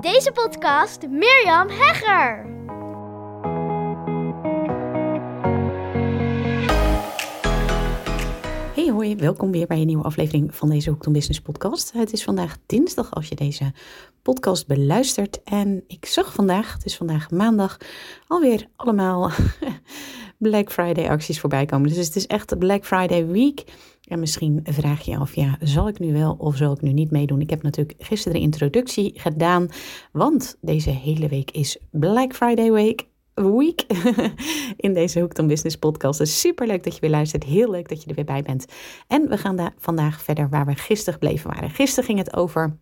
Deze podcast Mirjam Hegger. Hoi, welkom weer bij een nieuwe aflevering van deze Hoekton Business podcast. Het is vandaag dinsdag als je deze podcast beluistert. En ik zag vandaag, het is vandaag maandag, alweer allemaal Black Friday acties voorbij komen. Dus het is echt Black Friday week. En misschien vraag je je af, ja, zal ik nu wel of zal ik nu niet meedoen? Ik heb natuurlijk gisteren de introductie gedaan, want deze hele week is Black Friday week week in deze Hoekton Business podcast. Dus super leuk dat je weer luistert. Heel leuk dat je er weer bij bent. En we gaan daar vandaag verder waar we gisteren gebleven waren. Gisteren ging het over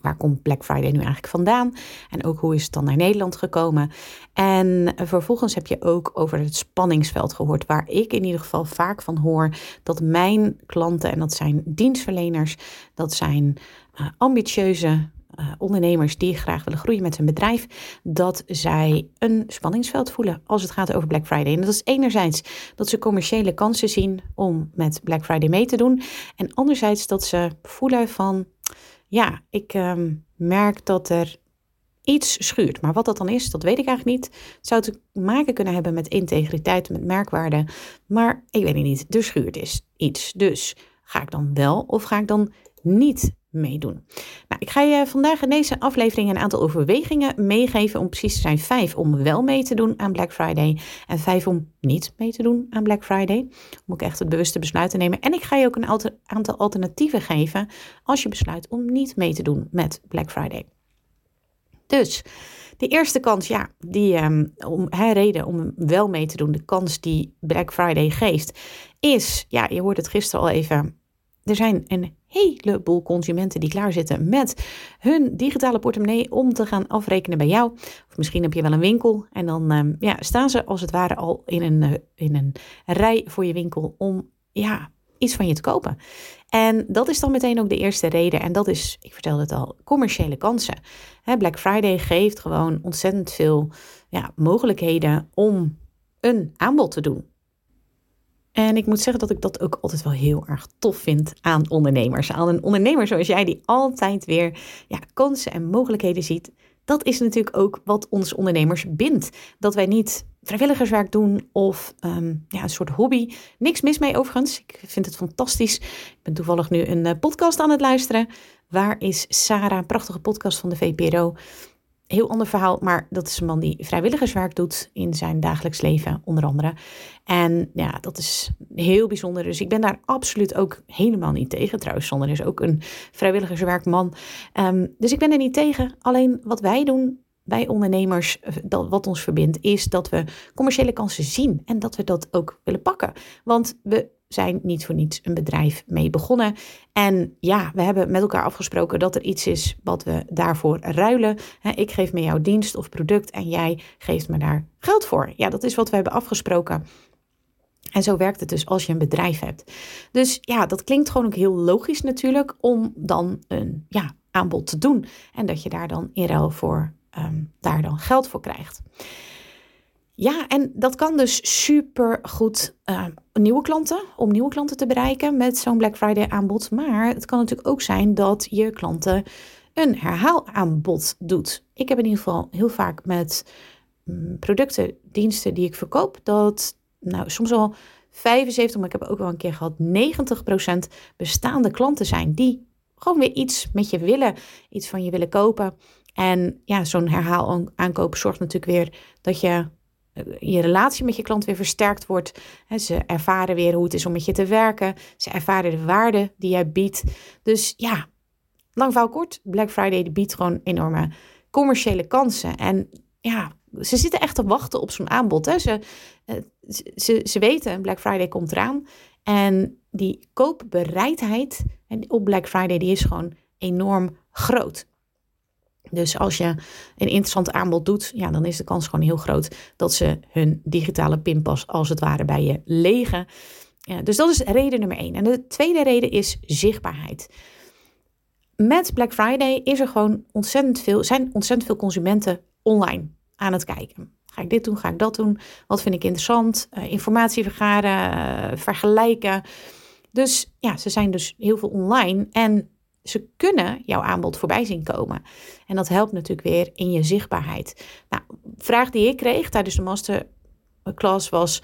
waar komt Black Friday nu eigenlijk vandaan? En ook hoe is het dan naar Nederland gekomen? En vervolgens heb je ook over het spanningsveld gehoord, waar ik in ieder geval vaak van hoor dat mijn klanten, en dat zijn dienstverleners, dat zijn uh, ambitieuze uh, ondernemers die graag willen groeien met hun bedrijf, dat zij een spanningsveld voelen als het gaat over Black Friday. En dat is enerzijds dat ze commerciële kansen zien om met Black Friday mee te doen. En anderzijds dat ze voelen van, ja, ik um, merk dat er iets schuurt. Maar wat dat dan is, dat weet ik eigenlijk niet. Het zou te maken kunnen hebben met integriteit, met merkwaarde. Maar ik weet niet. Er schuurt is iets. Dus ga ik dan wel of ga ik dan niet meedoen. Nou, ik ga je vandaag in deze aflevering een aantal overwegingen meegeven. Om precies te zijn vijf om wel mee te doen aan Black Friday. En vijf om niet mee te doen aan Black Friday. Om ook echt het bewuste besluit te nemen. En ik ga je ook een aantal alternatieven geven als je besluit om niet mee te doen met Black Friday. Dus de eerste kans, ja, die um, om hè, reden om wel mee te doen, de kans die Black Friday geeft, is, ja, je hoort het gisteren al even. Er zijn een heleboel consumenten die klaarzitten met hun digitale portemonnee om te gaan afrekenen bij jou. Of misschien heb je wel een winkel en dan um, ja, staan ze als het ware al in een, uh, in een rij voor je winkel om ja, iets van je te kopen. En dat is dan meteen ook de eerste reden. En dat is, ik vertelde het al, commerciële kansen. Black Friday geeft gewoon ontzettend veel ja, mogelijkheden om een aanbod te doen. En ik moet zeggen dat ik dat ook altijd wel heel erg tof vind aan ondernemers. Aan een ondernemer zoals jij, die altijd weer ja, kansen en mogelijkheden ziet. Dat is natuurlijk ook wat ons ondernemers bindt. Dat wij niet vrijwilligerswerk doen of um, ja, een soort hobby. Niks mis mee overigens. Ik vind het fantastisch. Ik ben toevallig nu een uh, podcast aan het luisteren. Waar is Sarah? Prachtige podcast van de VPRO. Heel ander verhaal, maar dat is een man die vrijwilligerswerk doet in zijn dagelijks leven, onder andere. En ja, dat is heel bijzonder. Dus ik ben daar absoluut ook helemaal niet tegen. Trouwens, Sander is ook een vrijwilligerswerkman. Um, dus ik ben er niet tegen. Alleen wat wij doen wij ondernemers, dat, wat ons verbindt, is dat we commerciële kansen zien en dat we dat ook willen pakken. Want we zijn niet voor niets een bedrijf mee begonnen. En ja, we hebben met elkaar afgesproken dat er iets is wat we daarvoor ruilen. Ik geef me jouw dienst of product en jij geeft me daar geld voor. Ja, dat is wat we hebben afgesproken. En zo werkt het dus als je een bedrijf hebt. Dus ja, dat klinkt gewoon ook heel logisch natuurlijk om dan een ja, aanbod te doen. En dat je daar dan in ruil voor um, daar dan geld voor krijgt. Ja, en dat kan dus super goed uh, nieuwe klanten, om nieuwe klanten te bereiken met zo'n Black Friday aanbod. Maar het kan natuurlijk ook zijn dat je klanten een herhaalaanbod doet. Ik heb in ieder geval heel vaak met um, producten, diensten die ik verkoop, dat nou soms al 75, maar ik heb ook wel een keer gehad 90% bestaande klanten zijn die gewoon weer iets met je willen, iets van je willen kopen. En ja, zo'n herhaal aankoop zorgt natuurlijk weer dat je je relatie met je klant weer versterkt wordt. Ze ervaren weer hoe het is om met je te werken. Ze ervaren de waarde die jij biedt. Dus ja, lang verhaal kort. Black Friday biedt gewoon enorme commerciële kansen. En ja, ze zitten echt te wachten op zo'n aanbod. Hè. Ze, eh, ze, ze weten, Black Friday komt eraan. En die koopbereidheid op Black Friday die is gewoon enorm groot. Dus als je een interessant aanbod doet, ja, dan is de kans gewoon heel groot dat ze hun digitale pinpas als het ware bij je legen. Ja, dus dat is reden nummer één. En de tweede reden is zichtbaarheid. Met Black Friday is er gewoon ontzettend veel, zijn ontzettend veel consumenten online aan het kijken. Ga ik dit doen? Ga ik dat doen? Wat vind ik interessant? Uh, informatie vergaren, uh, vergelijken. Dus ja, ze zijn dus heel veel online. En ze kunnen jouw aanbod voorbij zien komen. En dat helpt natuurlijk weer in je zichtbaarheid. Nou, vraag die ik kreeg tijdens de masterclass was: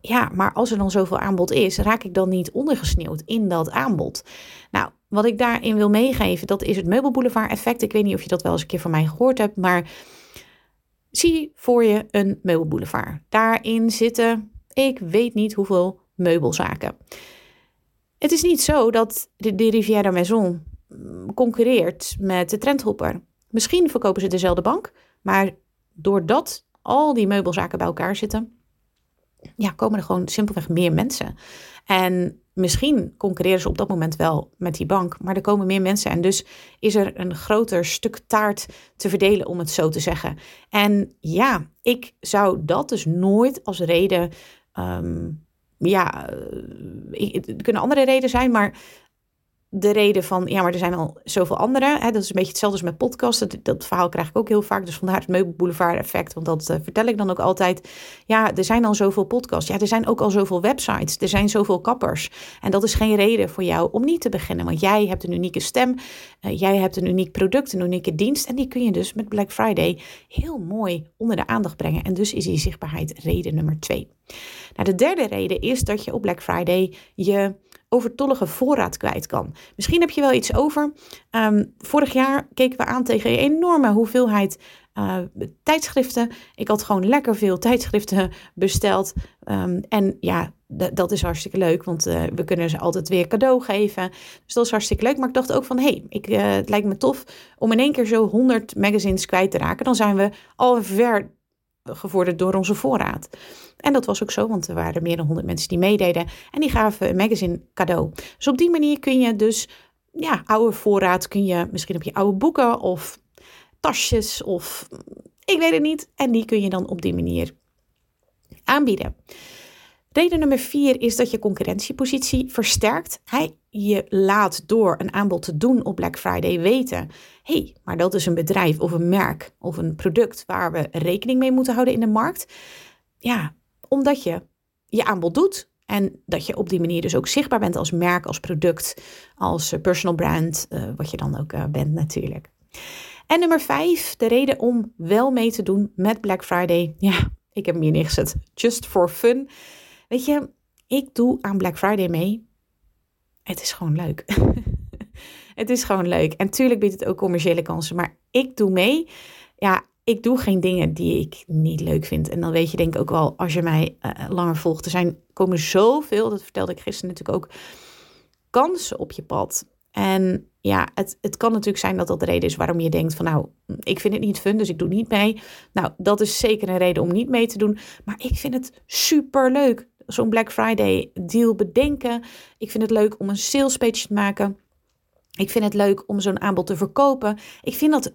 ja, maar als er dan zoveel aanbod is, raak ik dan niet ondergesneeuwd in dat aanbod? Nou, wat ik daarin wil meegeven, dat is het meubelboulevard effect. Ik weet niet of je dat wel eens een keer van mij gehoord hebt, maar zie voor je een meubelboulevard. Daarin zitten, ik weet niet hoeveel meubelzaken. Het is niet zo dat de, de Riviera Maison mm, concurreert met de Trendhopper. Misschien verkopen ze dezelfde bank, maar doordat al die meubelzaken bij elkaar zitten, ja, komen er gewoon simpelweg meer mensen. En misschien concurreren ze op dat moment wel met die bank, maar er komen meer mensen en dus is er een groter stuk taart te verdelen, om het zo te zeggen. En ja, ik zou dat dus nooit als reden. Ehm, ja, eh, het kunnen andere redenen zijn, maar de reden van, ja, maar er zijn al zoveel andere. Hè, dat is een beetje hetzelfde als met podcasten. Dat, verhaal krijg ik ook heel vaak. Dus vandaar het meubelboulevard effect. Want dat uh, vertel ik dan ook altijd. Ja, er zijn al zoveel podcasts. Ja, er zijn ook al zoveel websites. Er zijn zoveel kappers. En dat is geen reden voor jou om niet te beginnen. Want jij hebt een unieke stem. Uh, jij hebt een uniek product, een unieke dienst. En die kun je dus met Black Friday heel mooi onder de aandacht brengen. En dus is die zichtbaarheid reden nummer twee. Nou, de derde reden is dat je op Black Friday je overtollige voorraad kwijt kan. Misschien heb je wel iets over. Ehm, vorig jaar keken we aan tegen een enorme hoeveelheid uh, tijdschriften. Ik had gewoon lekker veel tijdschriften besteld. Um, en ja, dat is hartstikke leuk, want uh, we kunnen ze altijd weer cadeau geven. Dus dat is hartstikke leuk. Maar ik dacht ook van, hé, hey, uh, het lijkt me tof om in één keer zo 100 magazines kwijt te raken. Dan zijn we al ver gevorderd door onze voorraad. En dat was ook zo, want er waren meer dan 100 mensen die meededen en die gaven een magazine cadeau. Dus op die manier kun je dus, ja, oude voorraad kun je, misschien heb je oude boeken of tasjes of ik weet het niet. En die kun je dan op die manier aanbieden. Reden nummer vier is dat je concurrentiepositie versterkt. Hij, je laat door een aanbod te doen op Black Friday weten. hey, maar dat is een bedrijf of een merk of een product waar we rekening mee moeten houden in de markt. Ja, omdat je je aanbod doet. En dat je op die manier dus ook zichtbaar bent als merk, als product, als eh, personal brand, uh, wat je dan ook uh, bent natuurlijk. En nummer vijf, de reden om wel mee te doen met Black Friday. Ja, ik heb hem hier neergezet. Just for fun. Weet je, ik doe aan Black Friday mee. Het is gewoon leuk. het is gewoon leuk. En tuurlijk biedt het ook commerciële kansen, maar ik doe mee. Ja, ik doe geen dingen die ik niet leuk vind. En dan weet je denk ik ook wel, als je mij uh, langer volgt, er zijn, komen zoveel, dat vertelde ik gisteren natuurlijk ook, kansen op je pad. En ja, het, het kan natuurlijk zijn dat dat de reden is waarom je denkt van nou, ik vind het niet fun, dus ik doe niet mee. Nou, dat is zeker een reden om niet mee te doen. Maar ik vind het super leuk zo'n Black Friday deal bedenken. Ik vind het leuk om een sales page te maken. Ik vind het leuk om zo'n aanbod te verkopen. Ik vind dat,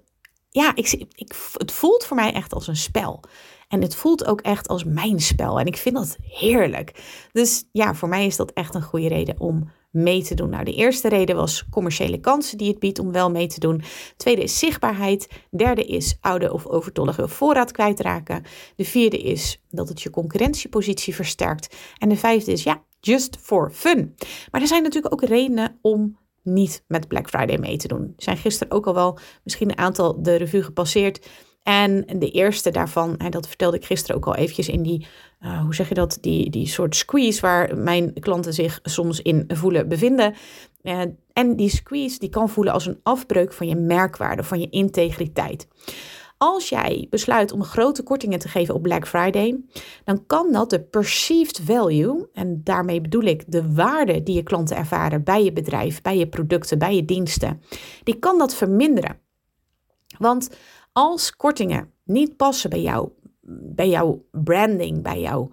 ja, ik, ik, het voelt voor mij echt als een spel. En het voelt ook echt als mijn spel. En ik vind dat heerlijk. Dus ja, voor mij is dat echt een goede reden om mee te doen. Nou, de eerste reden was commerciële kansen die het biedt om wel mee te doen. Tweede is zichtbaarheid. Derde is oude of overtollige voorraad kwijtraken. De vierde is dat het je concurrentiepositie versterkt. En de vijfde is ja, just for fun. Maar er zijn natuurlijk ook redenen om niet met Black Friday mee te doen. Er zijn gisteren ook al wel misschien een aantal de revue gepasseerd en de eerste daarvan, dat vertelde ik gisteren ook al eventjes in die, uh, hoe zeg je dat, die, die soort squeeze waar mijn klanten zich soms in voelen bevinden. Uh, en die squeeze die kan voelen als een afbreuk van je merkwaarde, van je integriteit. Als jij besluit om grote kortingen te geven op Black Friday, dan kan dat de perceived value, en daarmee bedoel ik de waarde die je klanten ervaren bij je bedrijf, bij je producten, bij je diensten, die kan dat verminderen. Want als kortingen niet passen bij, jou, bij jouw branding, bij jouw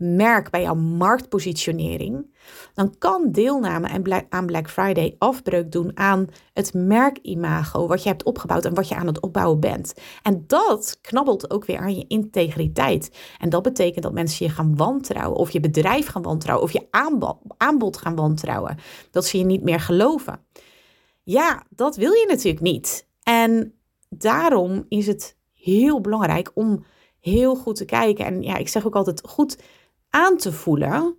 merk, bij jouw marktpositionering, dan kan deelname aan Black Friday afbreuk doen aan het merkimago wat je hebt opgebouwd en wat je aan het opbouwen bent. En dat knabbelt ook weer aan je integriteit. En dat betekent dat mensen je gaan wantrouwen, of je bedrijf gaan wantrouwen, of je aanbod, aanbod gaan wantrouwen. Dat ze je niet meer geloven. Ja, dat wil je natuurlijk niet. En daarom is het heel belangrijk om heel goed te kijken. En ja, ik zeg ook altijd goed aan te voelen.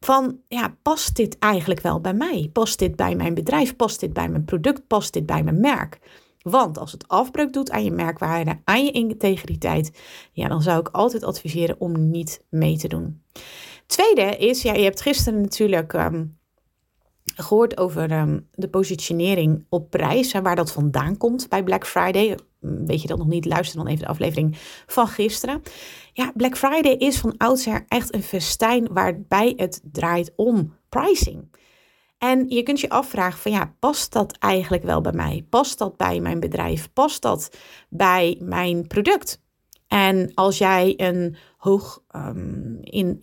van, ja, past dit eigenlijk wel bij mij? Past dit bij mijn bedrijf? Past dit bij mijn product? Past dit bij mijn merk? Want als het afbreuk doet aan je merkwaarde, aan je integriteit, ja, dan zou ik altijd adviseren om niet mee te doen. Tweede is, ja, je hebt gisteren natuurlijk ehm, gehoord over ehm, de positionering op prijs en waar dat vandaan komt bij Black Friday. Weet je dat nog niet? Luister dan even de aflevering van gisteren. Ja, Black Friday is van oudsher echt een festijn waarbij het draait om pricing. En je kunt je afvragen van ja, past dat eigenlijk wel bij mij? Past dat bij mijn bedrijf? Past dat bij mijn product? En als jij een hoog um, in,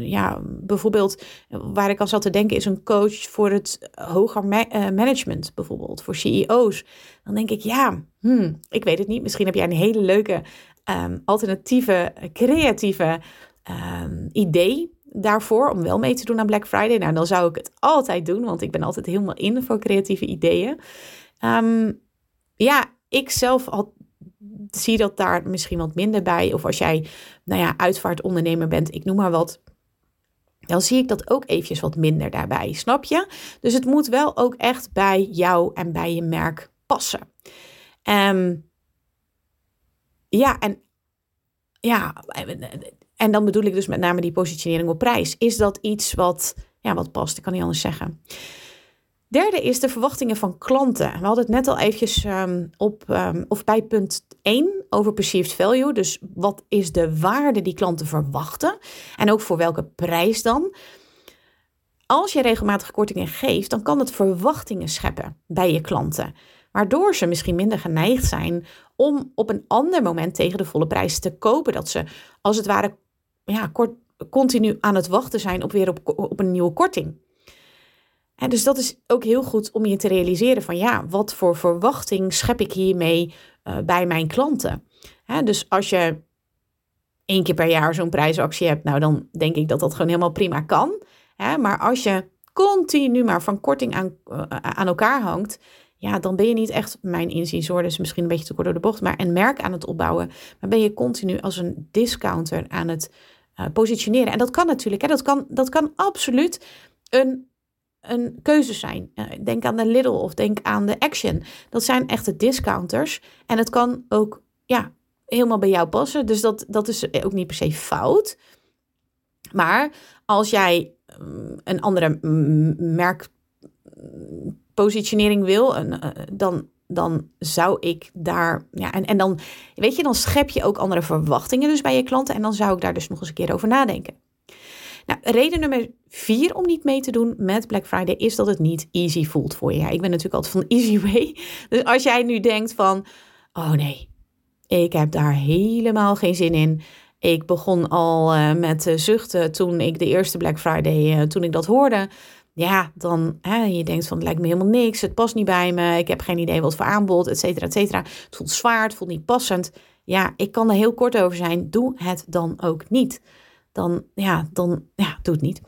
ja, bijvoorbeeld, waar ik al zat te denken, is een coach voor het hoger eh, management, bijvoorbeeld voor CEO's. Dan denk ik, ja, hmm, ik weet het niet. Misschien heb jij een hele leuke um, alternatieve, creatieve um, idee daarvoor om wel mee te doen aan Black Friday. Nou, dan zou ik het altijd doen, want ik ben altijd helemaal in voor creatieve ideeën. ja, ik zelf al zie dat daar misschien wat minder bij. Of als jij, nou ja, uitvaartondernemer bent, ik noem maar wat. Dan zie ik dat ook eventjes wat minder daarbij, snap je? Dus het moet wel ook echt bij jou en bij je merk passen. Um, ja, en ja, en dan bedoel ik dus met name die positionering op prijs. Is dat iets wat, ja, wat past? Ik kan niet anders zeggen. Derde is de verwachtingen van klanten. We hadden het net al eventjes um, op, um, of bij punt 1 over perceived value. Dus wat is de waarde die klanten verwachten? En ook voor welke prijs dan? Als je regelmatig kortingen geeft, dan kan het verwachtingen scheppen bij je klanten. Waardoor ze misschien minder geneigd zijn om op een ander moment tegen de volle prijs te kopen. Dat ze als het ware ja, kort, continu aan het wachten zijn op weer op, op een nieuwe korting. En dus dat is ook heel goed om je te realiseren van ja, wat voor verwachting schep ik hiermee uh, bij mijn klanten. dus als je één keer per jaar zo'n prijsactie hebt, nou dan denk ik dat dat gewoon helemaal prima kan. maar als je continu maar van korting aan, uh, aan elkaar hangt, ja, dan ben je niet echt, mijn inziens hoor, dus misschien een beetje te kort door de bocht, maar een merk aan het opbouwen. Maar ben je continu als een discounter aan het uh, positioneren. En dat kan natuurlijk, hè, dat, kan, dat kan absoluut een een keuze zijn. Denk aan de Lidl of denk aan de Action. Dat zijn echte discounters. En het kan ook ja, helemaal bij jou passen. Dus dat, dat is ook niet per se fout. Maar als jij mm, een andere merkpositionering wil, eh, dan, dan zou ik daar. Ja, en, en dan, weet je, dan schep je ook andere verwachtingen dus bij je klanten. En dan zou ik daar dus nog eens een keer over nadenken. Nou, reden nummer vier om niet mee te doen met Black Friday is dat het niet easy voelt voor je. Ik ben natuurlijk altijd van easy way. Dus als jij nu denkt van, oh nee, ik heb daar helemaal geen zin in. Ik begon al uh, met zuchten toen ik de eerste Black Friday, uh, toen ik dat hoorde. Ja, dan hè, je denkt van het lijkt me helemaal niks, het past niet bij me, ik heb geen idee wat voor aanbod, et cetera, et cetera. Het voelt zwaar, het voelt niet passend. Ja, ik kan er heel kort over zijn. Doe het dan ook niet dan, ja, dan ja, doe het niet.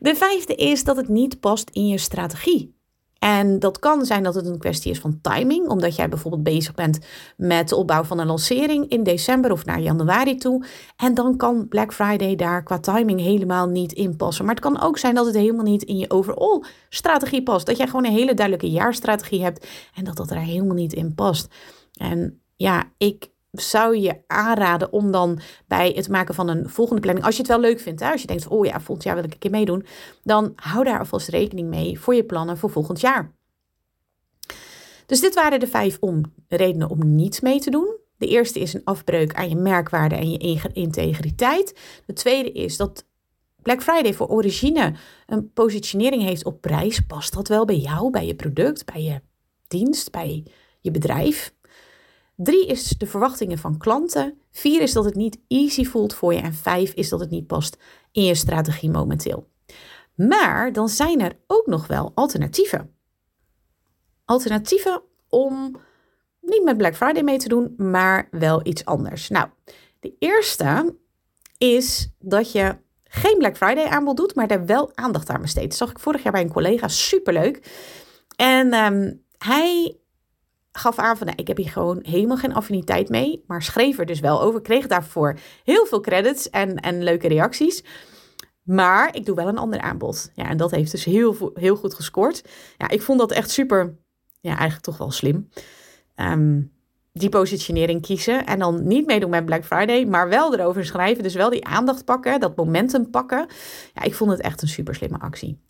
De vijfde is dat het niet past in je strategie. En dat kan zijn dat het een kwestie is van timing, omdat jij bijvoorbeeld bezig bent met de opbouw van een lancering in december of naar januari toe. En dan kan Black Friday daar qua timing helemaal niet in passen. Maar het kan ook zijn dat het helemaal niet in je overall strategie past. Dat jij gewoon een hele duidelijke jaarstrategie hebt en dat dat er helemaal niet in past. En ja, ik zou je aanraden om dan bij het maken van een volgende planning, als je het wel leuk vindt, hè, als je denkt, oh ja, volgend jaar wil ik een keer meedoen, dan hou daar alvast rekening mee voor je plannen voor volgend jaar. Dus dit waren de vijf om, redenen om niet mee te doen. De eerste is een afbreuk aan je merkwaarde en je integriteit. De tweede is dat Black Friday voor origine een positionering heeft op prijs. Past dat wel bij jou, bij je product, bij je dienst, bij je bedrijf? Drie is de verwachtingen van klanten. Vier is dat het niet easy voelt voor je. En vijf is dat het niet past in je strategie momenteel. Maar dan zijn er ook nog wel alternatieven. Alternatieven om niet met Black Friday mee te doen, maar wel iets anders. Nou, de eerste is dat je geen Black Friday aanbod doet, maar daar wel aandacht aan besteedt. Dat zag ik vorig jaar bij een collega, superleuk. En ehm, hij gaf aan van nou, ik heb hier gewoon helemaal geen affiniteit mee, maar schreef er dus wel over. Kreeg daarvoor heel veel credits en, en leuke reacties. Maar ik doe wel een ander aanbod. Ja, en dat heeft dus heel, heel goed gescoord. Ja, ik vond dat echt super, ja, eigenlijk toch wel slim. Ehm, die positionering kiezen en dan niet meedoen met Black Friday, maar wel erover schrijven. Dus wel die aandacht pakken, dat momentum pakken. Ja, ik vond het echt een super slimme actie.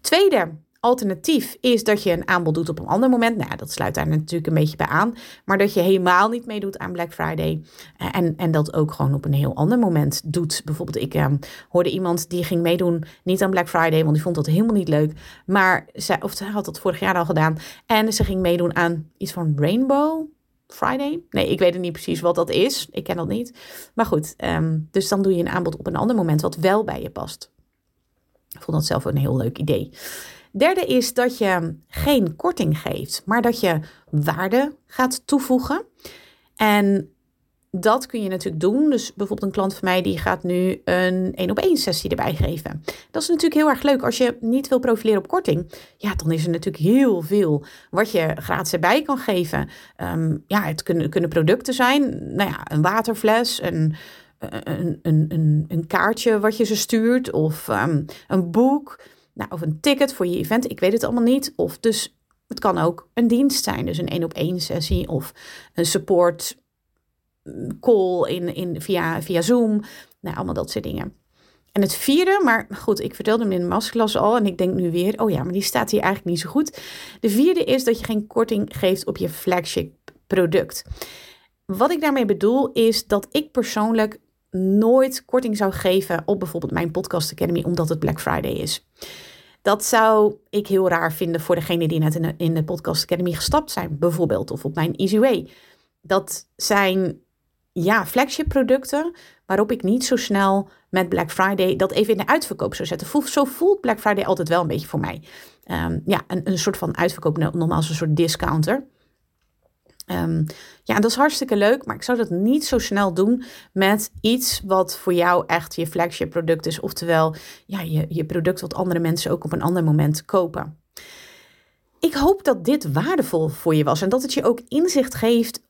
Tweede, alternatief is dat je een aanbod doet op een ander moment. Nou, dat sluit daar natuurlijk een beetje bij aan. Maar dat je helemaal niet meedoet aan Black Friday. Eh, en, en dat ook gewoon op een heel ander moment doet. Bijvoorbeeld, ik eh, hoorde iemand die ging meedoen, niet aan Black Friday, want die vond dat helemaal niet leuk. Maar zij, of ze had dat vorig jaar al gedaan. En ze ging meedoen aan iets van Rainbow. Friday? Nee, ik weet het niet precies wat dat is. Ik ken dat niet. Maar goed, ehm, dus dan doe je een aanbod op een ander moment wat wel bij je past. Ik vond dat zelf een heel leuk idee. Derde is dat je geen korting geeft, maar dat je waarde gaat toevoegen. En dat kun je natuurlijk doen. Dus bijvoorbeeld een klant van mij die gaat nu een één op één sessie erbij geven. Dat is natuurlijk heel erg leuk. Als je niet wil profileren op korting, ja, dan is er natuurlijk heel veel wat je gratis erbij kan geven. Um, ja, het kunnen, kunnen producten zijn. Nou ja, een waterfles, een, een, een, een, kaartje wat je ze stuurt of um, een boek. Nou, of een ticket voor je event. Ik weet het allemaal niet. Of dus het kan ook een dienst zijn. Dus een één op één sessie of een support call in, in, via, via Zoom. Nou, allemaal dat soort dingen. En het vierde, maar goed, ik vertelde hem in de masterclass al en ik denk nu weer, oh ja, maar die staat hier eigenlijk niet zo goed. De vierde is dat je geen korting geeft op je flagship product. Wat ik daarmee bedoel is dat ik persoonlijk nooit korting zou geven op bijvoorbeeld mijn Podcast Academy omdat het Black Friday is. Dat zou ik heel raar vinden voor degene die net in de, in de Podcast Academy gestapt zijn, bijvoorbeeld, of op mijn Easy Way. Dat zijn ja, flagship producten waarop ik niet zo snel met Black Friday dat even in de uitverkoop zou zetten. Zo voelt Black Friday altijd wel een beetje voor mij. Um, ja, een, een soort van uitverkoop, normaal als een soort discounter. Um, ja, dat is hartstikke leuk, maar ik zou dat niet zo snel doen met iets wat voor jou echt je flagship product is. Oftewel, ja, je, je product wat andere mensen ook op een ander moment kopen. Ik hoop dat dit waardevol voor je was en dat het je ook inzicht geeft.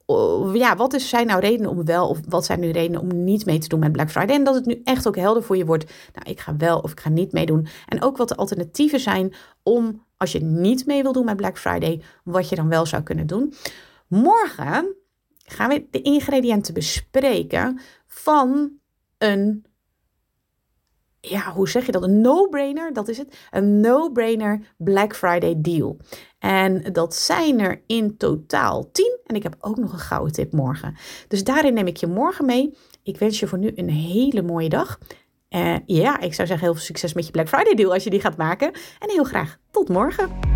Ja, wat zijn nou redenen om wel of wat zijn nu redenen om niet mee te doen met Black Friday? En dat het nu echt ook helder voor je wordt. Nou, ik ga wel of ik ga niet meedoen. En ook wat de alternatieven zijn om, als je niet mee wil doen met Black Friday, wat je dan wel zou kunnen doen. Morgen gaan we de ingrediënten bespreken van een ja, hoe zeg je dat? Een no-brainer, dat is het. Een no-brainer Black Friday deal. En dat zijn er in totaal 10. En ik heb ook nog een gouden tip morgen. Dus daarin neem ik je morgen mee. Ik wens je voor nu een hele mooie dag. Uh, ja, ik zou zeggen heel veel succes met je Black Friday deal als je die gaat maken. En heel graag tot morgen.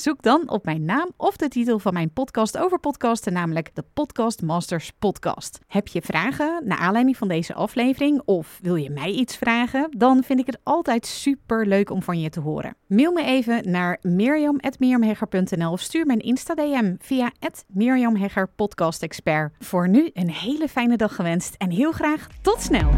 Zoek dan op mijn naam of de titel van mijn podcast over podcasten, namelijk de Podcast Masters Podcast. Heb je vragen naar aanleiding van deze aflevering of wil je mij iets vragen? Dan vind ik het altijd super leuk om van je te horen. Mail me even naar mirjam.mirjamhegger.nl of stuur mijn Insta-DM via Mirjam Podcast Expert. Voor nu een hele fijne dag gewenst en heel graag tot snel!